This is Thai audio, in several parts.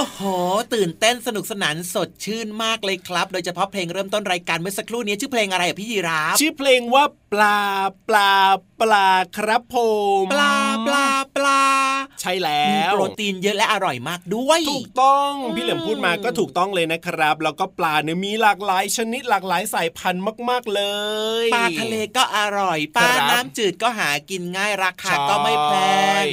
โอ้ โห ตื่นเต้นสนุกสนานสดชื่นมากเลยครับ โดยเฉพาะเพลงเริ่มต้นรายการเมื่อสักครู่นี้ชื่อเพลงอะไรอะพี่ยีราฟชื่อเพลงว่าปลาปลาปลาครับผมปลาปลาปลาใช่แล้มีวโปรตีนเยอะและอร่อยมากด้วย ถูกต้องอืมพี่เหลิมพูดมาก็ถูกต้องเลยนะครับ แล้วก็ปลาเนี่ยมีหลากหลายชนิดหลากหลายสายพันธุ์มาก ๆเลย ปลาทะเลก็อร่อยปลาครับน้ำจืดก็หากินง่ายราคาใช่ก็ไม่แพง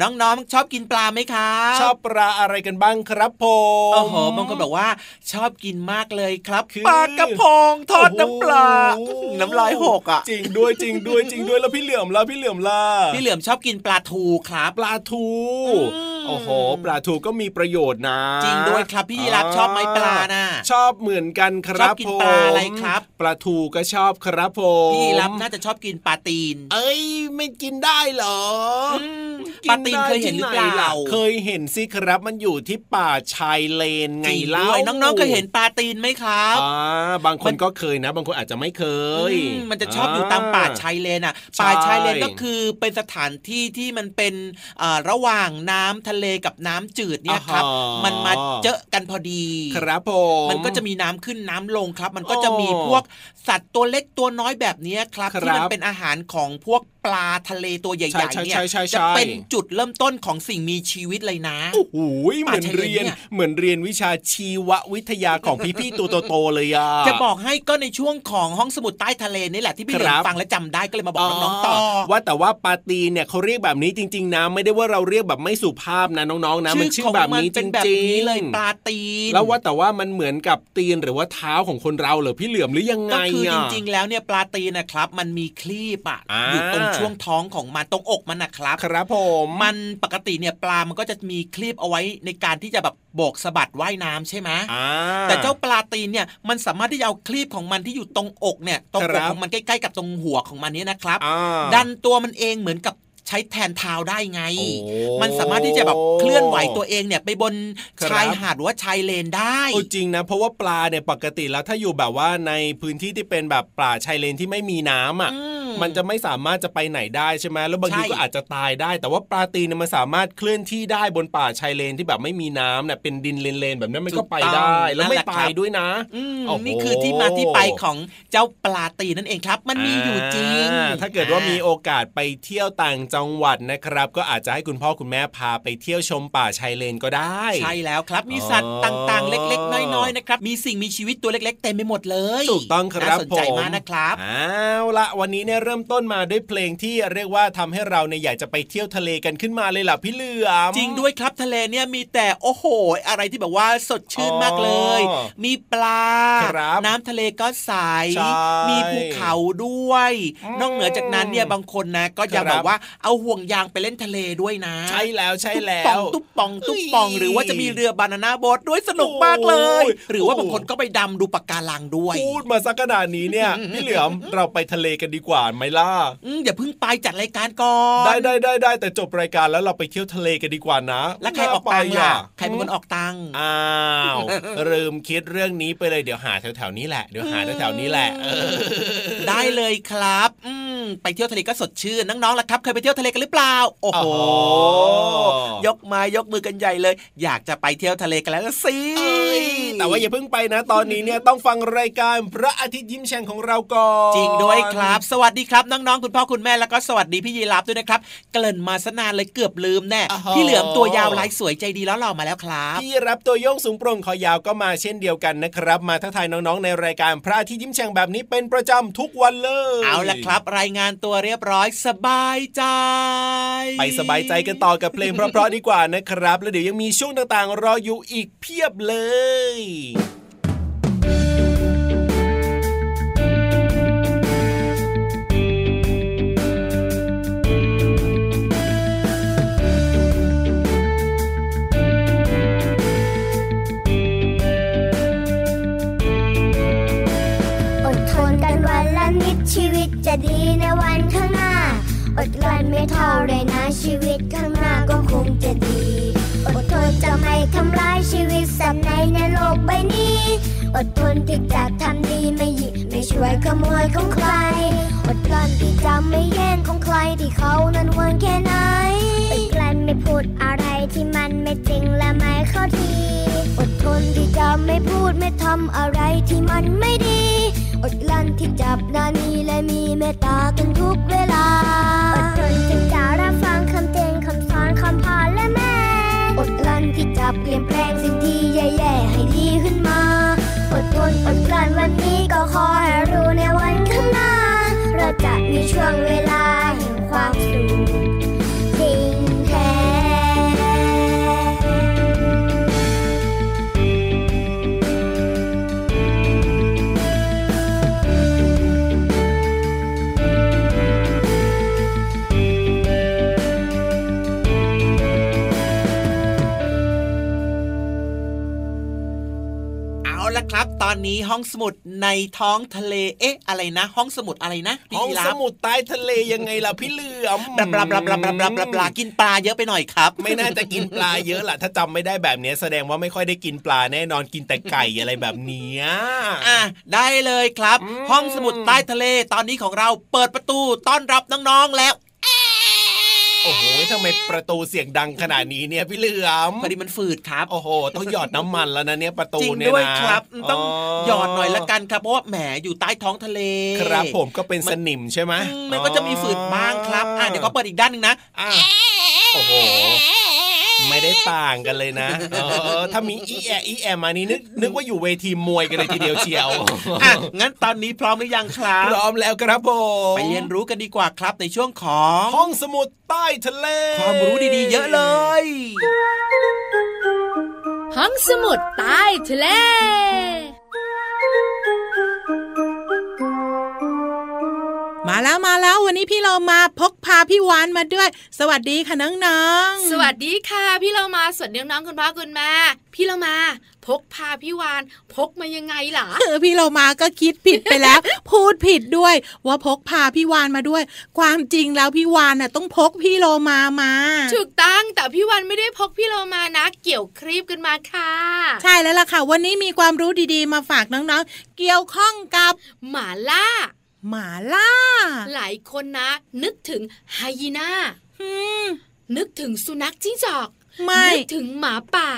น้องๆชอบกินปลาไหมครับชอบปลาอะไรกันบ้างครับผมโอ้โหบางคนบอกว่าชอบกินมากเลยครับคือปลากระพงทอดน้ำปลาโอ้โหน้ำลายหกอะจริงด้วยจริงด้วยจริงด้วยแล้วพี่เหลือมล่ะพี่เหลือมล่ะพี่เหลือมชอบกินปลาทูครับปลาทูอืม โอ้โห ปลาทูก็มีประโยชน์นะ จริงด้วยครับพี่ยีรับชอบไหมปลาน่ะชอบเหมือนกันครับชอบกินปลาอะไรครับ ปลาทูก็ชอบครับผมพี่ยีรับน่าจะชอบกินปลาตีน เอ้ยไม่กินได้เหรอมกิปลาตีนเคยเห็นหรือเปล่าที่ไนเคยเห็นสิครับมันอยู่ที่ป่าชายเลนไงจริงเล่าด้วยน้องๆเคยเห็นปลาตีนไหมครับอ่าบางคนก็เคยนะ บางคนอาจจะไม่เคยอืมมันจะชอบอยู่ตามป่าชายเลนอะใช่ป่าชายเลนก็คือเป็นสถานที่ที่มันเป็นเอ่อระหว่างน้ำทะเลกับน้ำจืดเนี่ยครับอ่าฮะมันมาเจอกันพอดีครับผมมันก็จะมีน้ำขึ้นน้ำลงครับ มันก็อ๋อจะมีพวกสัตว์ตัวเล็กตัวน้อยแบบเนี้ยครับครับที่มันเป็นอาหารของพวกปลาทะเลตัวใหญ่ใช่ๆใช่เนี่ยใช่ใช่ใช่จะเป็นจุดเริ่มต้นของสิ่งมีชีวิตเลยนะโอ้โหเหมือนป่าชายเลนเรียนเนี่ยเหมือนเรียนวิชาชีววิทยาของพี่ๆตัวโตๆเลยอะจะบอกให้ก็ในช่วงของห้องสมุดใต้ทะเลนี่แหละที่พี่เหลือครัมบฟังและจำได้ก็เลยมาบอกน้องๆต่อว่าแต่ว่าปลาตีนเนี่ยเขาเรียกแบบนี้จริง ๆนะไม่ได้ว่าเราเรียกแบบไม่สุภาพนะน้องๆนะมันชื่อแบบนี้จเป็นแบบริงนี้ๆเลยปลาตีน แล้วว่าแต่ว่ามันเหมือนกับตีนหรือว่าเท้าของคนเราเหรอพี่เหลือมหรือยังไงก็คือจอะริงๆ แล้วเนี่ยปลาตีนนะครับ มันมีคลีปอะอ่าอยู่ตรงช่วงท้องของมันตรงอกมันนะครับครับผมมันปกติเนี่ยปลามันก็จะมีคลีปเอาไว้ในการที่จะแบบโบกสะบัดว่ายน้ำใช่ไหมอ่าแต่เจ้าปลาตีนเนี่ยมันสามารถที่จะเอาคลีปของมันที่อยู่ตรงอกเนี่ยตรงคอรักบของมันใกล้ๆกับตรงหัวของมันเนี่ยนะครับอ่าดันตัวมันเองเหมือนกับ ใช้แทนเท้าได้ไงโอ้มันสามารถที่จะแบบเคลื่อนไหวตัวเองเนี่ยไปบนครับชายหาดหรือว่าชายเลนได้โอ้จริงนะเพราะว่าปลาเนี่ยปกติแล้วถ้าอยู่แบบว่าในพื้นที่ที่เป็นแบบป่าชายเลนที่ไม่มีน้ำอะอืมมันจะไม่สามารถจะไปไหนได้ใช่ไหมแล้วบางทีใช่ก็อาจจะตายได้ แต่ว่าปลาตีนเนี่ยมันสามารถเคลื่อนที่ได้บนป่าชายเลนที่แบบไม่มีน้ำเนี่ยเป็นดินเลนๆแบบนั้นมันก็ไปได้ แล้วไม่ตายด้วยนะอืมโอ้โหนี่คือที่มาที่ไปของเจ้าปลาตีนนั่นเองครับ มันมีอยู่จริงอ่าถ้าเกิดว่ามีโอกาสไปเที่ยวต่างจังหวัดนะครับ ก็อาจจะให้คุณพ่อคุณแม่พาไปเที่ยวชมป่าชายเลนก็ได้ ใช่แล้วครับมีอ๋อสัตว์ต่างๆ เล็กๆ น้อยๆนะครับมีสิ่งมีชีวิตตัวเล็ก ๆ เต็มไปหมดเลยถูกต้องครับน่าสนใจผมมากนะครับเอาละวันนี้เนี่ยเริ่มต้นมาด้วยเพลงที่เรียกว่าทำให้เราเนี่ยอยากจะไปเที่ยวทะเลกันขึ้นมาเลยล่ะพี่เหลือมจริงด้วยครับทะเลเนี่ยมีแต่โอ้โห อะไรที่แบบว่าสดชื่นมากเลยอ๋อมีปลาครับน้ำทะเลก็ใสใช่มีภูเขาด้วยอืมนอกเหนือจากนั้นเนี่ยบางคนนะก็ยังครับแบบว่าเอาห่วงยางไปเล่นทะเลด้วยนะ ใช่แล้วใช่แล้ตุ๊บวปองตุ๊บปองตุ๊บปองเฮ้ยหรือว่าจะมีเรือบานาน่าโบ๊ทด้วยสนุกมากเลยโอ้ยหรือว่าบางคนก็ไปดำดูปะการังด้วย พูดมาสักขนาดนี้เนี่ยพี่เหลือมเราไปทะเลกันดีกว่าไหมล่ะอืมอย่าเพิ่งไปจัดรายการก่อนได้ได้ได้ได้แต่จบรายการแล้วเราไปเที่ยวทะเลกันดีกว่านะ แล้วใครออกตังค์ล่ะน่าไปใครเป็นคนออกตังค์อ้าวลืมคิดเรื่องนี้ไปเลยเดี๋ยวหาแถวๆนี้แหละเดี๋ยวหาแถวๆนี้แหละเออได้เลยครับอืมไปเที่ยวทะเลก็สดชื่นน้องๆล่ะครับเคยไปเที่ยวทะเลกันหรือเปล่า โอ้โห ยกไม้ยกมือกันใหญ่เลย อยากจะไปเที่ยวทะเลกันแล้วล่ะสิเอ้ยแต่ว่าอย่าเพิ่งไปนะ ตอนนี้เนี่ยต้องฟังรายการพระอาทิตย์ยิ้มแฉ่งของเราก่อนจริงด้วยครับ สวัสดีครับน้องๆคุณพ่อคุณแม่แล้วก็สวัสดีพี่ยีรับด้วยนะครับ เกริ่นมาสนานเลยเกือบลืมแน่พี่เหลือมตัวยาวลายสวยใจดีแล้วหล่อมาแล้วครับพี่รับตัวโยงสูงโปร่งคอยาวก็มาเช่นเดียวกันนะครับ มาทักทายน้องๆในรายการพระอาทิตย์ยิ้มแฉ่งแบบนี้เป็นประจำทุกวันเลย เอาละครับ รายงานตัวเรียบร้อยสบายใจไปสบายใจกันต่อกับเพลงเพราะๆดีกว่านะครับ แล้วเดี๋ยวยังมีช่วงต่างๆ รออยู่อีกเพียบเลยอดทนกันวันละนิดชีวิตจะดีในวันข้างหน้า อดกลั้นไม่เท่าไรนะชีวิตข้างหน้าก็คงจะดี อดทนจะไม่ทำร้ายชีวิตสัตว์ในในโลกใบนี้ อดทนที่จะทำดีไม่หยิบไม่ช่วยขโมยของใคร อดกลั้นที่จะไม่แย่งของใครที่เขานั้นหวงแค่ไหน อดกลั้นไม่พูดอะไรที่มันไม่จริงและไม่เข้าทีอดทนที่จะไม่พูดไม่ทำอะไรที่มันไม่ดี อดกลั้นที่จับนานีและมีเมตตากันทุกเวลา อดทนอดกลั้นวันนี้ก็ขอให้รู้ในวันข้างหน้า เราจะมีช่วงเวลาแห่งความสุข ตอนนี้ห้องสมุดในท้องทะเลเอ๊ะอะไรนะ ห้องสมุดอะไรนะห้องสมุดใต้ทะเลยังไงล่ะพี่เหลือมบปลาปลาปลาปลาปลาปลาปลากินปลาเยอะไปหน่อยครับ ไม่น่าจะกินปลาเยอะล่ะถ้าจำไม่ได้แบบนี้แสดงว่าไม่ค่อยได้กินปลาแน่นอนกินแต่ไก่อะไรแบบนี้อะได้เลยครับ ห้องสมุดใต้ทะเลตอนนี้ของเราเปิดประตูต้อนรับน้องๆแล้ว โอ้โหทำไมประตูเสียงดังขนาดนี้เนี่ยพี่เหลือมพอดีมันฝืดครับ โอ้โห ต้องหยอดน้ำมันแล้วนะเนี่ยประตูจริงเนี่ยด้วยนะครับ ต้องหยอดหน่อยละกันครับเพราะว่าแหมอยู่ใต้ท้องทะเล ครับผมก็เป็นสนิมใช่ไหมอืมมันก็จะมีฝืดบ้างครับ อะเดี๋ยวก็เปิดอีกด้านหนึ่งนะอะโอ้โห ไม่ได้ต่างกันเลยนะเออถ้ามีอีแออีแอมานี่นึกนึกว่าอยู่เวทีมวยกันเลยทีเดียวเชียวอะงั้นตอนนี้พร้อมหรือยังครับพร้อมแล้วครับผมไปเรียนรู้กันดีกว่าครับในช่วงของห้องสมุดใต้ทะเลความรู้ดีๆ เยอะเลย ห้องสมุดใต้ทะเล มาแล้วมาแล้ววันนี้พี่เรามาพกพาพี่วานมาด้วย สวัสดีค่ะน้องๆ สวัสดีค่ะ พี่เรามาสวัสดีน้องๆคุณพ่อคุณแม่พี่เรามาพกพาพี่วานพกมายังไงล่ะเออพี่เรามาก็คิดผิดไปแล้ว พูดผิดด้วย ว่าพกพาพี่วานมาด้วย ความจริงแล้วพี่วานน่ะต้องพกพี่โลมามาถูกต้องแต่พี่วานไม่ได้พกพี่เรามานะ เกี่ยวครีบกันมาค่ะ ใช่แล้วล่ะค่ะ วันนี้มีความรู้ดีๆ มาฝากน้องๆ เกี่ยวข้องกับหมาล่า หมาล่า หลายคนนะ นึกถึงไฮยีน่าอืมนึกถึงสุนัขจิ้งจอก ไม่นึกถึงหมาป่า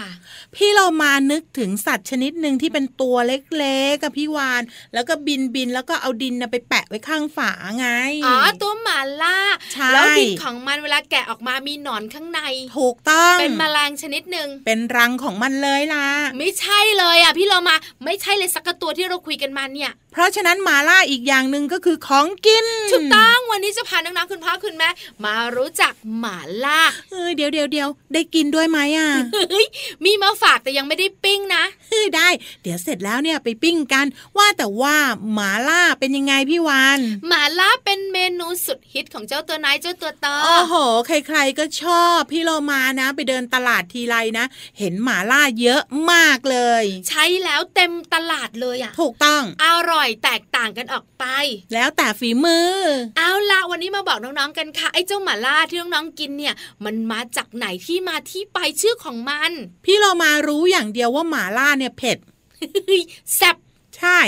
พี่เรามานึกถึงสัตว์ชนิดหนึ่งที่เป็นตัวเล็กๆกับพี่วาน แล้วก็บินบินแล้วก็เอาดินน่ะไปแปะไว้ข้างฝาไงอ๋อตัวหมาล่าใช่แล้วดินของมันเวลาแกะออกมามีหนอนข้างใน ถูกต้องเป็นแมลงชนิดหนึ่งเป็นรังของมันเลยล่ะ ไม่ใช่เลยอะพี่เรามาไม่ใช่เลยสักกระตัวที่เราคุยกันมาเนี่ย เพราะฉะนั้นหมาล่าอีกอย่างหนึ่งก็คือของกินถูกต้องวันนี้จะพาน้องๆคุณพ่อคุณแม่มารู้จักหมาล่าเออเดี๋ยวเดี๋ยวเดี๋ยวได้กินด้วยไหมอะเฮ้ยมีมาฝากแต่ยังไม่ได้ปิ้งนะเฮ้ยได้ เดี๋ยวเสร็จแล้วเนี่ยไปปิ้งกัน ว่าแต่ว่าหมาล่าเป็นยังไงพี่วานหมาล่าเป็นเมนูสุดฮิตของเจ้าตัวน้อยเจ้าตัวโตโอ้โห ใครๆก็ชอบพี่โลมานะ ไปเดินตลาดทีไรนะ เห็นหมาล่าเยอะมากเลย ใช้แล้วเต็มตลาดเลยอะถูกต้องอร่อยแตกต่างกันออกไป แล้วแต่ฝีมือ เอาละวันนี้มาบอกน้องๆกันค่ะไอ้เจ้าหมาล่าที่น้องๆกินเนี่ย มันมาจากไหนที่มาที่ไปชื่อของมัน พี่โลมารู้อย่างเดียวว่าหมาล่าเนี่ยเผ็ดเฮ้ยแซ่บใช่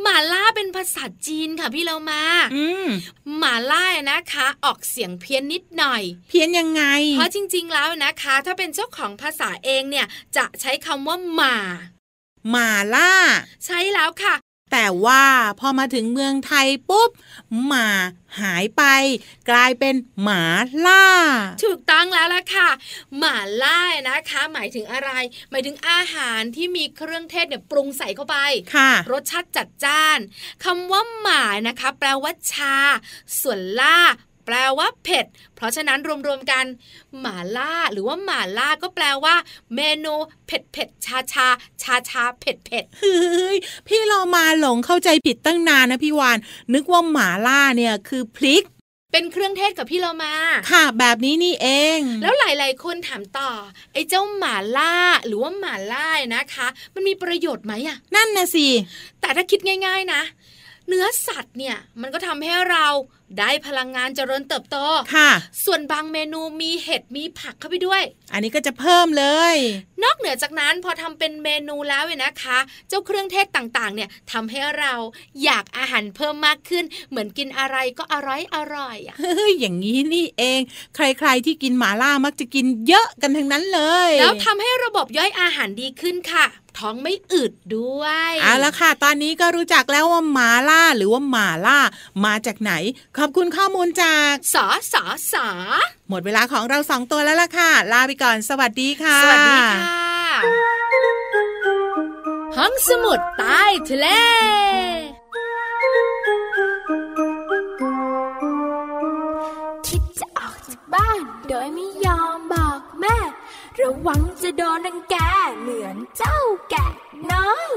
หมาล่าเป็นภาษาจีนค่ะพี่เรามาอืมหมาล่านะคะ ออกเสียงเพี้ยนนิดหน่อย เพี้ยนยังไง เพราะจริง ๆ แล้วนะคะ ถ้าเป็นเจ้าของภาษาเองเนี่ย จะใช้คำว่าหมาหมาล่า ใช่แล้วค่ะ แต่ว่าพอมาถึงเมืองไทยปุ๊บหมาหายไป กลายเป็นหมาล่า ถูกต้องแล้วล่ะค่ะ หมาล่านะคะ หมายถึงอะไร หมายถึงอาหารที่มีเครื่องเทศเนี่ยปรุงใส่เข้าไปค่ะ รสชาติจัดจ้านคำว่าหมานะคะ แปลว่าชา ส่วนล่า แปลว่าเผ็ด เพราะฉะนั้นรวมๆกัน หมาล่าหรือว่าหมาล่าก็แปลว่า เมนูเผ็ดเผ็ดชาชาชาชาเผ็ดเผ็ดเฮ้ยพี่เรามาหลงเข้าใจผิดตั้งนานนะพี่วาน นึกว่าหมาล่าเนี่ยคือพริกเป็นเครื่องเทศกับพี่เรามา ค่ะ แบบนี้นี่เอง แล้วหลาย ๆ คนถามต่อ ไอ้เจ้าหมาล่าหรือว่าหมาล่านะคะ มันมีประโยชน์ไหมอะนั่นนะสิ แต่ถ้าคิดง่าย ๆ นะ เนื้อสัตว์เนี่ยมันก็ทำให้เราได้พลังงานเจริญเติบโตค่ะ ส่วนบางเมนูมีเห็ดมีผักเข้าไปด้วย อันนี้ก็จะเพิ่มเลย นอกเหนือจากนั้นพอทำเป็นเมนูแล้วเนี่ยนะคะ เจ้าเครื่องเทศต่างๆ เนี่ยทำให้เราอยากอาหารเพิ่มมากขึ้น เหมือนกินอะไรก็อร่อยอร่อยอะเฮ้ยอย่างนี้นี่เอง ใครๆที่กินหมาล่ามักจะกินเยอะกันทั้งนั้นเลย แล้วทำให้ระบบย่อยอาหารดีขึ้นค่ะ ท้องไม่อืดด้วยเอาละค่ะ ตอนนี้ก็รู้จักแล้วว่าหมาล่าหรือว่าหมาล่า มาจากไหน ขอบคุณข้อมูลจากสอสอสาหมดเวลาของเราสองตัวแล้วล่ะค่ะ ลาไปก่อน สวัสดีค่ะ สวัสดีค่ะ ห้องสมุดใต้ทะเล ระวังจะโดนนังแกเหมือนเจ้าแกะน้อย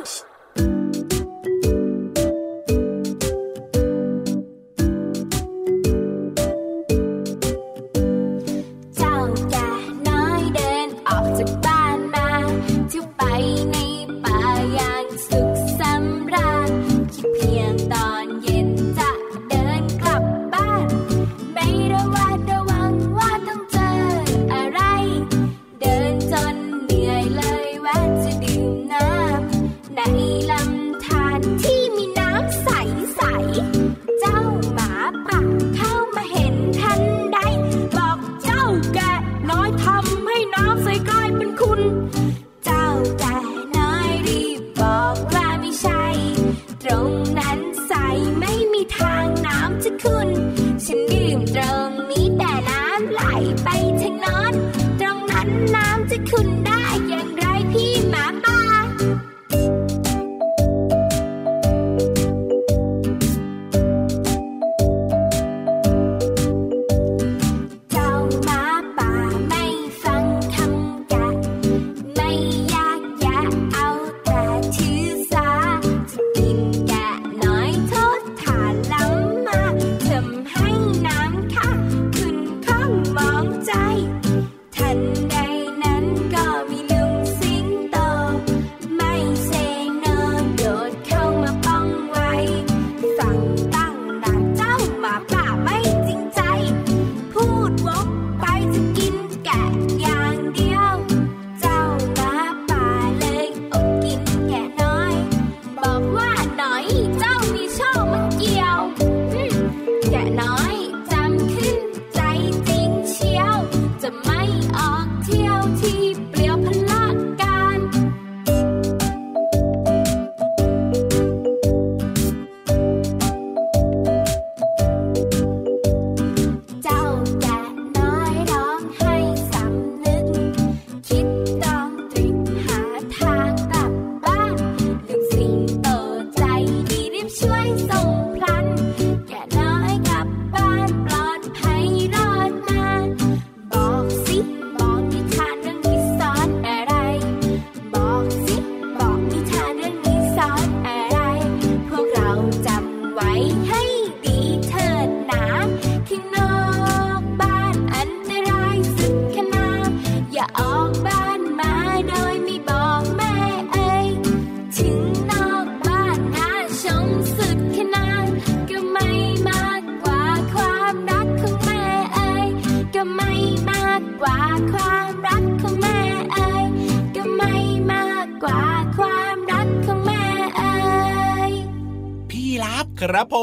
ครับครับผ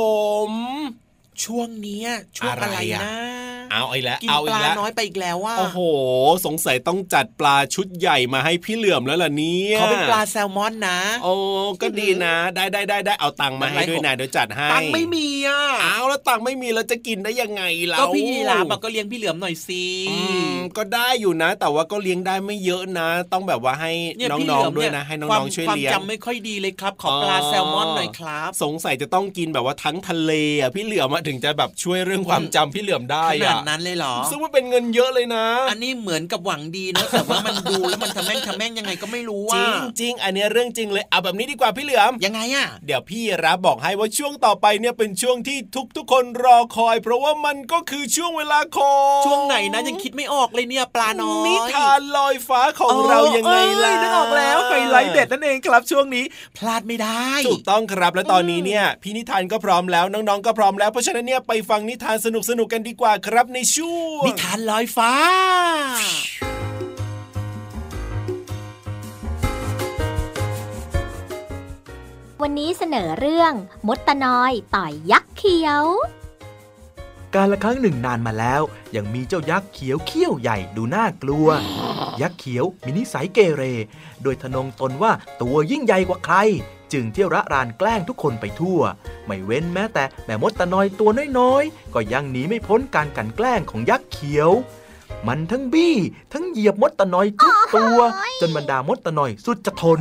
ม ช่วงเนี้ยช่วงอะไระไรนะ เอาอีกแล้วกินเอาปอีกลาแล้วน้อยไปอีกแล้วว่าโอ้โห สงสัยต้องจัดปลาชุดใหญ่มาให้พี่เหลื่อมแล้วล่ะเนี่ยเขาเป็นปลาแซลมอนนะ โอ้ก็ดีนะ ได้ได้ได้ได้เอาตังค์มาให้ด้วยนะเดี๋ยวจัดให้ตังค์ไม่มีอะเอาแล้วตังค์ไม่มีแล้วจะกินได้ยังไงเราก็พี่ยีราฟอะก็เลี้ยงพี่เหลือมหน่อยสิอืมก็ได้อยู่นะ แต่ว่าก็เลี้ยงได้ไม่เยอะนะ ต้องแบบว่าให้เนี่ยพี่เหน้องลือมๆด้วยเนะ ให้ควาน้มองๆช่วยความเลี้ยงจำไม่ค่อยดีเลยครับ ขอปลาแซลมอนหน่อยครับ สงสัยจะต้องกินแบบว่าทั้งทะเลอะพี่เหลือมอะถึงจะแบบช่วยเรื่องความจำพี่เหลือมได้ขนาอะดนั้นเลยเหรอซึ่งว่าเป็นเงินเยอะเลยนะ อันนี้เหมือนกับหวังดีนะแต่ว่ามันดูแล้วมันทำแม่งทำแม่งยังไงก็ไม่รู้จว่าริงจริงอันเนี้ยเรื่องจริงเลยเอาแบบนี้ดีกว่าพี่เหลือมยังไงอะเดี๋ยวพี่รับบอกให้ว่าช่วงต่อไปเนี่ยเป็นช่วงที่ทุกๆคนรอคอย เพราะว่ามันก็คือช่วงเวลาของช่วงไหนนะยังคิดไม่ออกเลยเนี่ยปลาน้อยนิทานลอยฟ้าของเรายังไงล่ะเอ้ยนึกออกแล้วไฮไลท์เด็ดนั่นเองครับช่วงนี้พลาดไม่ได้ถูกต้องครับและตอนนี้เนี่ยพี่นิทานก็พร้อมแล้วน้องๆก็พร้อมแล้วเพราะฉะนั้นเนี่ยไปฟังนิทานสนุกๆกันดีกว่าครับในช่วงนิทานลอยฟ้า วันนี้เสนอเรื่องมดตะนอยต่อยยักษ์เขียว การละครั้งหนึ่งนานมาแล้ว ยังมีเจ้ายักษ์เขียวเขี้ยวใหญ่ดูน่ากลัว ยักษ์เขียวมีนิสัยเกเร โดยทะนงตนว่าตัวยิ่งใหญ่กว่าใคร จึงเที่ยวระรานแกล้งทุกคนไปทั่ว ไม่เว้นแม้แต่แม่มดตะนอยตัวน้อยๆ ก็ยังหนีไม่พ้นการกลันแกล้งของยักษ์เขียว มันทั้งบี้ ทั้งเหยียบมดตะนอยทุกตัว จนบรรดามดตะนอยสุดจะทน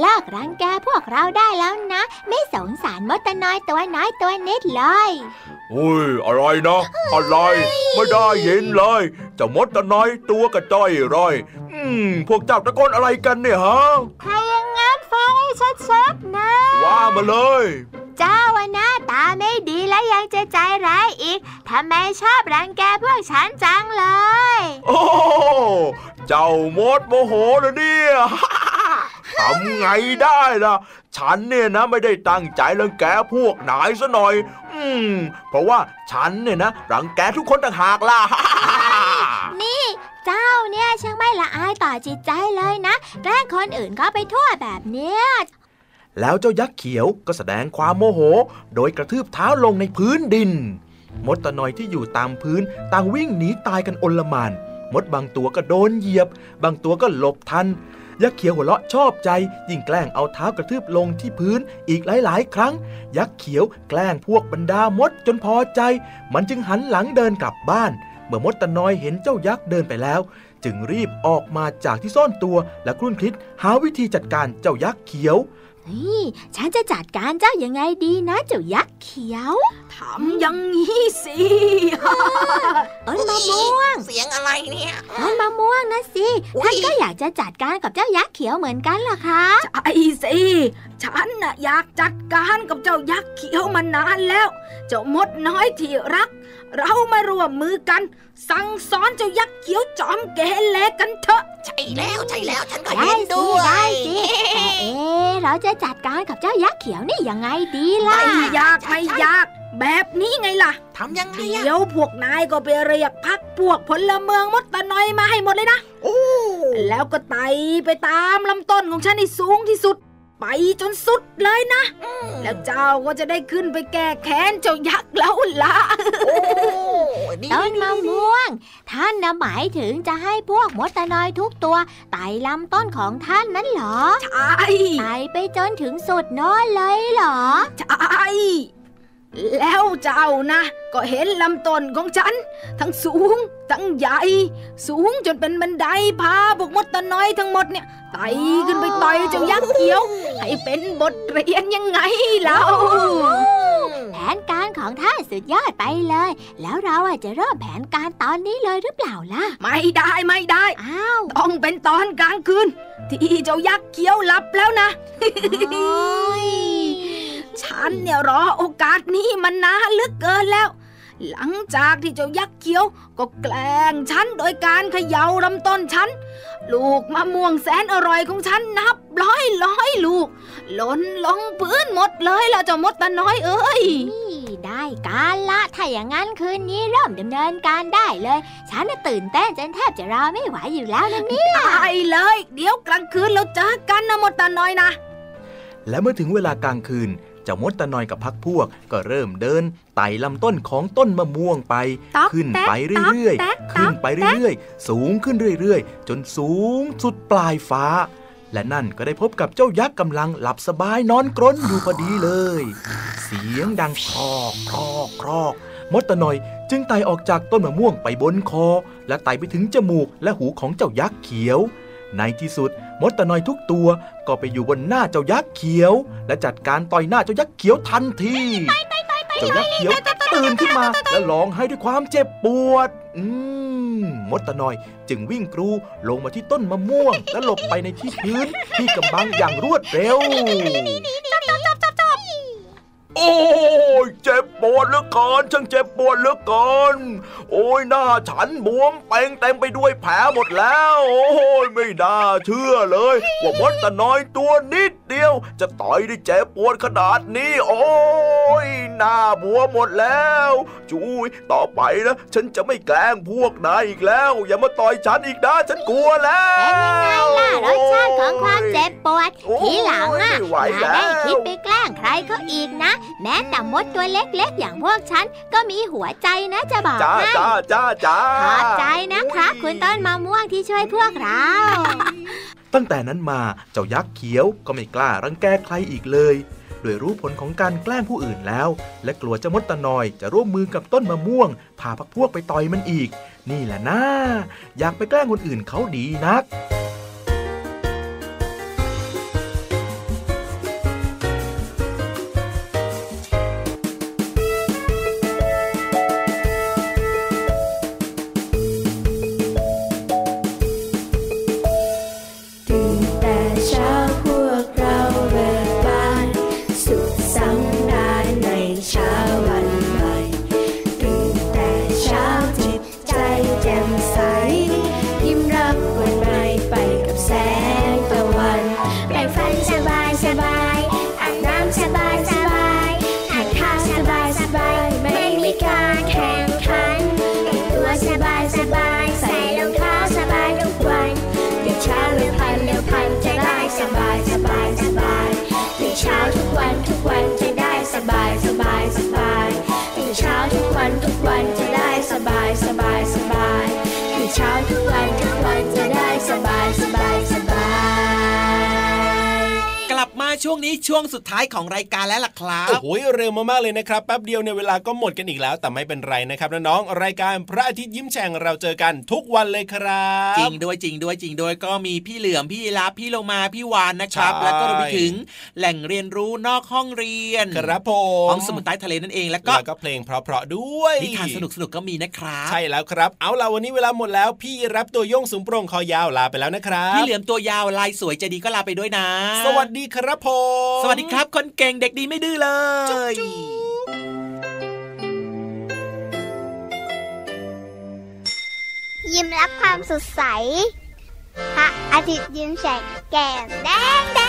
เลิกรังแกพวกเราได้แล้วนะ ไม่สงสารมดตะน้อยตัวน้อยตัวนิดเลยอุ้ยอะไรนะอะไรไม่ได้ยินเลยเจ้ามดตะน้อยตัวกระจ้อยร่อย อืมพวกเจ้าตะโกนอะไรกันเนี่ยฮะถ้าอย่างงั้น ฟังให้ชัดๆนะ ว่ามาเลย เจ้าอะหน้าตาไม่ดีและยังจะใจร้ายอีก ทำไมชอบรังแกพวกฉันจังเลย โอ้ เจ้ามดโมโหนะเนี่ยทำไงได้ล่ะ ฉันเนี่ยนะไม่ได้ตั้งใจรังแกพวกนายซะหน่อย อืม เพราะว่าฉันเนี่ยนะ รังแกทุกคนต่างหากล่ะ นี่ เจ้าเนี่ยช่างไม่ละอายต่อจิตใจเลยนะ แกล้งคนอื่นเข้าไปทั่วแบบเนี้ยแล้วเจ้ายักษ์เขียวก็แสดงความโมโห โดยกระทืบเท้าลงในพื้นดิน มดตะนอยที่อยู่ตามพื้นต่างวิ่งหนีตายกันอนลมานมดบางตัวก็โดนเหยียบ บางตัวก็หลบทัน ยักษ์เขียวหัวเราะชอบใจ ยิ่งแกล้งเอาเท้ากระทืบลงที่พื้นอีกหลาย ๆ ครั้ง ยักษ์เขียวแกล้งพวกบรรดามดจนพอใจ มันจึงหันหลังเดินกลับบ้าน เมื่อมดตะนอยเห็นเจ้ายักษ์เดินไปแล้ว จึงรีบออกมาจากที่ซ่อนตัวและครุ่นคิดหาวิธีจัดการเจ้ายักษ์เขียว นี่ฉันจะจัดการเจ้ายังไงดีนะเจ้ายักษ์เขียว ทำอย่างนี้สิต้นมะม่วง เสียงอะไรเนี่ยต้นมะม่วงนะสิอุ๊ยท่านก็อยากจะจัดการกับเจ้ายักษ์เขียวเหมือนกันเหรอคะใช่สิฉันน่ะอยากจัดการกับเจ้ายักษ์เขียวมานานแล้ว เจ้ามดน้อยที่รัก เรามาร่วมมือกัน สั่งสอนเจ้ายักษ์เขียวจอมเกเรกันเถอะ ใช่แล้วใช่แล้วฉันก็ได้เห็นสิด้วยได้สิแต่เอ๊ะ เราจะจัดการกับเจ้ายักษ์เขียวนี่ยังไงดีล่ะ ไม่ยากไม่ยาก แบบนี้ไงล่ะทำยังไงอะเดี๋ยวพวกนายก็ไปเรียกพักพวกพลเมืองมดตะนอยมาให้หมดเลยนะโอ้แล้วก็ไต่ไปตามลำต้นของฉันให้สูงที่สุด ไปจนสุดเลยนะ แล้วเจ้าก็จะได้ขึ้นไปแก้แค้นเจ้ายักษ์แล้วล่ะโอ้ดี ต้นมะม่วง ท่านนะหมายถึงจะให้พวกมดตะนอยทุกตัวไต่ลำต้นของท่านนั้นเหรอ ใช่ไต่ไปจนถึงสุดโน้นเลยเหรอ ใช่แล้วเจ้านะ ก็เห็นลำต้นของฉัน ทั้งสูง ทั้งใหญ่ สูงจนเป็นบันไดพาพวกมดตะน้อยทั้งหมดเนี่ยไต่ขึ้นไปต่อยเจ้ายักษ์เขียว ให้เป็นบทเรียนยังไงเล่า แผนการของท่าน สุดยอดไปเลย แล้วเราอะจะเริ่มแผนการตอนนี้เลยหรือเปล่าล่ะ ไม่ได้ไม่ได้อ้าวต้องเป็นตอนกลางคืน ที่เจ้ายักษ์เขียวหลับแล้วนะโอ้ยฉันเนี่ยรอโอกาสนี้มานานเหลือเกินแล้ว หลังจากที่เจ้ายักษ์เขียว ก็แกล้งฉันโดยการเขย่าลำต้นฉัน ลูกมะม่วงแสนอร่อยของฉันนับร้อยร้อยลูกหล่นลงพื้นหมดเลยล่ะเจ้ามดตาน้อยเอ้ยนี่ ได้การละถ้าอย่างนั้นคืนนี้เริ่มดำเนินการได้เลย ฉันน่ะตื่นเต้นจนแทบจะรอไม่ไหวอยู่แล้วนะเนี่ยได้เลย เดี๋ยวกลางคืนเราเจอกันนะมดตาน้อยนะ และเมื่อถึงเวลากลางคืนเจ้ามดตะนอยกับพักพวกก็เริ่มเดินไต่ลำต้นของต้นมะม่วงไปต๊อกขึ้นแต๊กไปเรื่อยต๊อกแต๊กๆขึ้นไปเรื่อยๆ สูงขึ้นเรื่อยๆ จนสูงสุดปลายฟ้า และนั่นก็ได้พบกับเจ้ายักษ์กำลังหลับสบายนอนกรนอยู่พอดีเลย เสียงดังครอกครอกครอกมดตะนอยจึงไต่ออกจากต้นมะม่วงไปบนคอ และไต่ไปถึงจมูกและหูของเจ้ายักษ์เขียว ในที่สุดมดตะนอยทุกตัวก็ไปอยู่บนหน้าเจ้ายักษ์เขียว และจัดการต่อยหน้าเจ้ายักษ์เขียวทันที เจ้ายักษ์เขียว ตื่นขึ้นมาและร้องไห้ด้วยความเจ็บปวด อืมมดตะนอยจึงวิ่งกรูลงมาที่ต้นมะม่วง และหลบไปในที่พื้นที่กำบังอย่างรวดเร็วโอ้ยเจ็บปวดเหลือเกินช่างเจ็บปวดเหลือเกิน โอ้ยหน้าฉันบวมเป่งเต็มไปด้วยแผลหมดแล้ว โอ้ยไม่น่าเชื่อเลย ว่ามดตะน้อยตัวนิดเดียว จะต่อยได้เจ็บปวดขนาดนี้ โอ้ ยหน้าบวมหมดแล้ว จุยต่อไปนะฉันจะไม่แกล้งพวกนายอีกแล้ว อย่ามาต่อยฉันอีกนะฉันกลัวแล้วเป็นยังไงล่ะรสชาติของความเจ็บปวดโอ้ยทีหลังอะไม่ไหวอย่าได้แล้วคิดไปแกล้งใครเขาอีกนะ แม้แต่มดตัวเล็กๆล็กๆอย่างพวกฉันก็มีหัวใจนะจะบอกจ้าให้จ้าจ้าจ้าขอบใจนะครับคุณต้นมะม่วงที่ช่วยพวกเราตั้งแต่นั้นมาเจ้ายักษ์เขียวก็ไม่กล้ารังแกใครอีกเลย โดยรู้ผลของการแกล้งผู้อื่นแล้ว และกลัวเจ้ามดตะนอยจะร่วมมือกับต้นมะม่วง พาพักพวกไปต่อยมันอีก นี่แหละนะอยากไปแกล้งคนอื่นเขาดีนัก ช่วงนี้ช่วงสุดท้ายของรายการแล้วล่ะครับโอ้โหเร็วมากๆเลยนะครับแป๊บเดียวในยเวลาก็หมดกันอีกแล้ว แต่ไม่เป็นไรนะครับน้องๆรายการพระอาทิตย์ยิ้มแฉ่งเราเจอกันทุกวันเลยครับจริงด้วยจริงด้วยจริงด้วยก็มีพี่เหลือมพี่รับพี่โลมาพี่วานนะครับใช่แล้วก็รวมไปถึงแหล่งเรียนรู้นอกห้องเรียนครับผมห้องสมุดใต้ทะเลนั่นเองแล้วก็แล้วก็เพลงเพราะๆด้วยนิทานสนุกสนุกๆก็มีนะครับใช่แล้วครับ เอาล่ะวันนี้เวลาหมดแล้วพี่รับตัวโยงสูงโปร่งคอยาวลาไปแล้วนะครับพี่เหลือมตัวยาวลายสวยใจดีก็ลาไปด้วยนะ สวัสดีครับผมสวัสดีครับ คนเก่งเด็กดีไม่ดื้อเลยยิ้มรับความสดใสพระอาทิตย์ยิ้มแฉกแก้มแดงแด